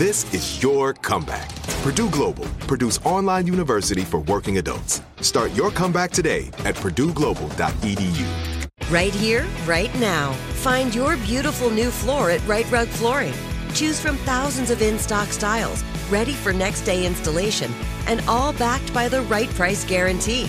This is your comeback. Purdue Global, Purdue's online university for working adults. Start your comeback today at purdueglobal.edu. Right here, right now. Find your beautiful new floor at Rite Rug Flooring. Choose from thousands of in stock styles, ready for next day installation, and all backed by the right price guarantee.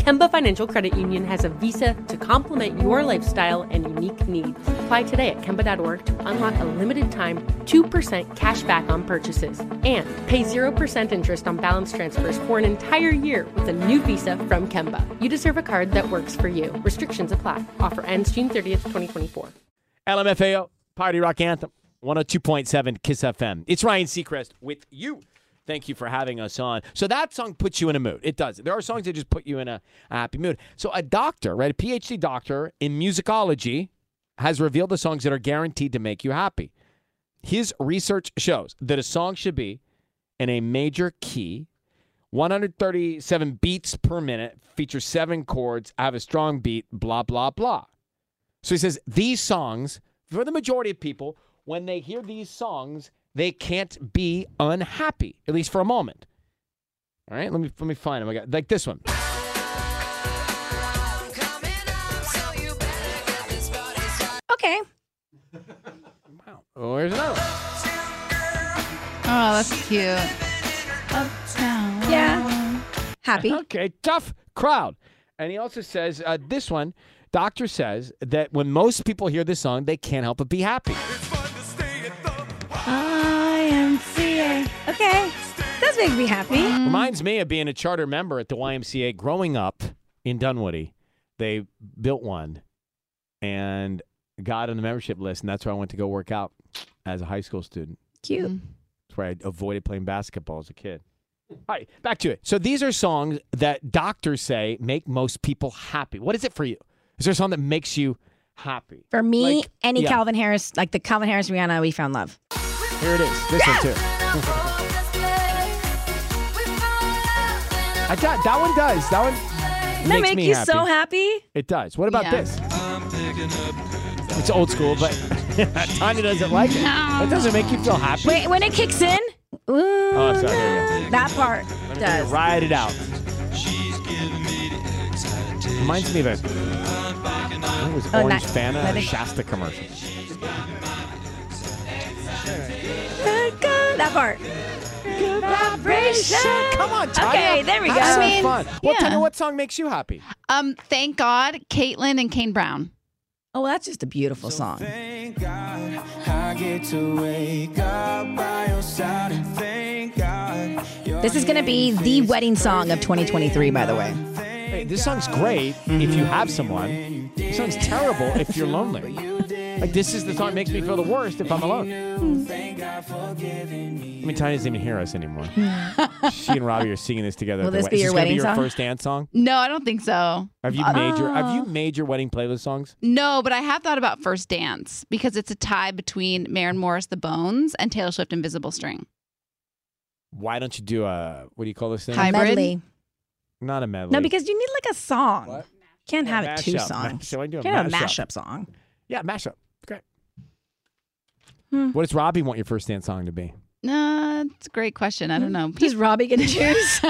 Kemba Financial Credit Union has a visa to complement your lifestyle and unique needs. Apply today at Kemba.org to unlock a limited time 2% cash back on purchases and pay 0% interest on balance transfers for an entire year with a new visa from Kemba. You deserve a card that works for you. Restrictions apply. Offer ends June 30th, 2024. LMFAO, Party Rock Anthem, 102.7 Kiss FM. It's Ryan Seacrest with you. Thank you for having us on. So that song puts you in a mood. It does. There are songs that just put you in a, a happy mood. So a doctor, right, a PhD doctor in musicology, has revealed the songs that are guaranteed to make you happy. His research shows that a song should be in a major key, 137 beats per minute, feature seven chords, have a strong beat, blah, blah, blah. So he says these songs, for the majority of people, when they hear these songs, they can't be unhappy, at least for a moment. All right, let me let me find them. I got like this one. Okay. Oh, here's another one. Oh, that's cute. Uptown. Yeah. Happy. Okay, tough crowd. And he also says uh, this one. Doctor says that when most people hear this song, they can't help but be happy. YMCA. Okay. Does make me happy. Mm. Reminds me of being a charter member at the YMCA growing up in Dunwoody. They built one and got on the membership list, and that's where I went to go work out as a high school student. Cute. Mm. That's where I avoided playing basketball as a kid. All right, back to it. So these are songs that doctors say make most people happy. What is it for you? Is there a song that makes you happy? For me, Like, any yeah. Calvin Harris, like the Calvin Harris Rihanna, we found love. Here it is. This one too. I got that one does. That one That makes make you happy. so happy. It does. What about Yeah. this? It's old school, but Tanya doesn't like it. That doesn't make you feel happy. Wait, when it kicks in, ooh, Oh, sorry. That part does. Ride it out. Reminds me of a. I think it was Oh, Orange not- Fanta Shasta commercial. That part. Good vibration. Come on, Tanya. Okay, there we go. Have some I mean, fun. Well, yeah. Tanya, what song makes you happy? Um, thank God, Katelyn and Kane Brown. Oh, that's just a beautiful song. Thank God I get to wake up by your side and thank God. This is going to be the wedding song of 2023, by the way. Hey, this song's great if you have someone. This song's terrible if you're lonely. Like this is the song that makes me feel the worst if I'm alone. Hmm. I mean, Tanya doesn't even hear us anymore. she and Robbie are singing this together. Will at the this wed- be is your gonna wedding be your song? first dance song? No, I don't think so. Have you made your Have you ah. made your wedding playlist songs? No, but I have thought about First Dance because it's a tie between Maren Morris, The Bones, and Taylor Swift, Invisible String. Why don't you do a what do you call this thing? Hybrid? Medley. Not a medley. No, because you need like a song. What? Can't Yeah, have it two mashup. songs. So I do a Can't have a mashup. mashup song. Yeah, mashup. Great. Hmm. What does Robbie want your first dance song to be? No, it's a great question. I don't know. Is Robbie going to choose?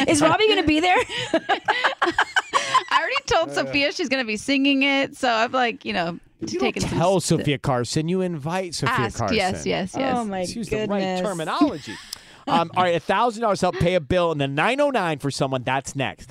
Is Robbie going to be there? I already told Sofia she's going to be singing it, so I'm like, you know, You taking don't some tell st- Sofia Carson. You invite Sofia Asked, Carson. yes, yes, yes. Oh my Use goodness. the right terminology. um, all right, thousand dollars help pay a bill, and then nine oh nine for someone. That's next.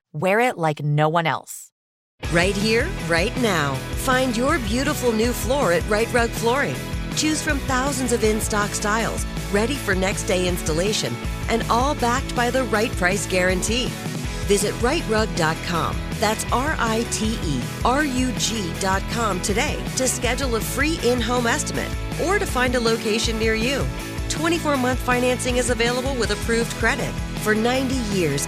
wear it like no one else. Right here, right now. Find your beautiful new floor at Rite Rug Flooring. Choose from thousands of in stock styles, ready for next day installation, and all backed by the right price guarantee. Visit riterug.com. That's R I T E R U G.com today to schedule a free in home estimate or to find a location near you. 24 month financing is available with approved credit. For 90 years,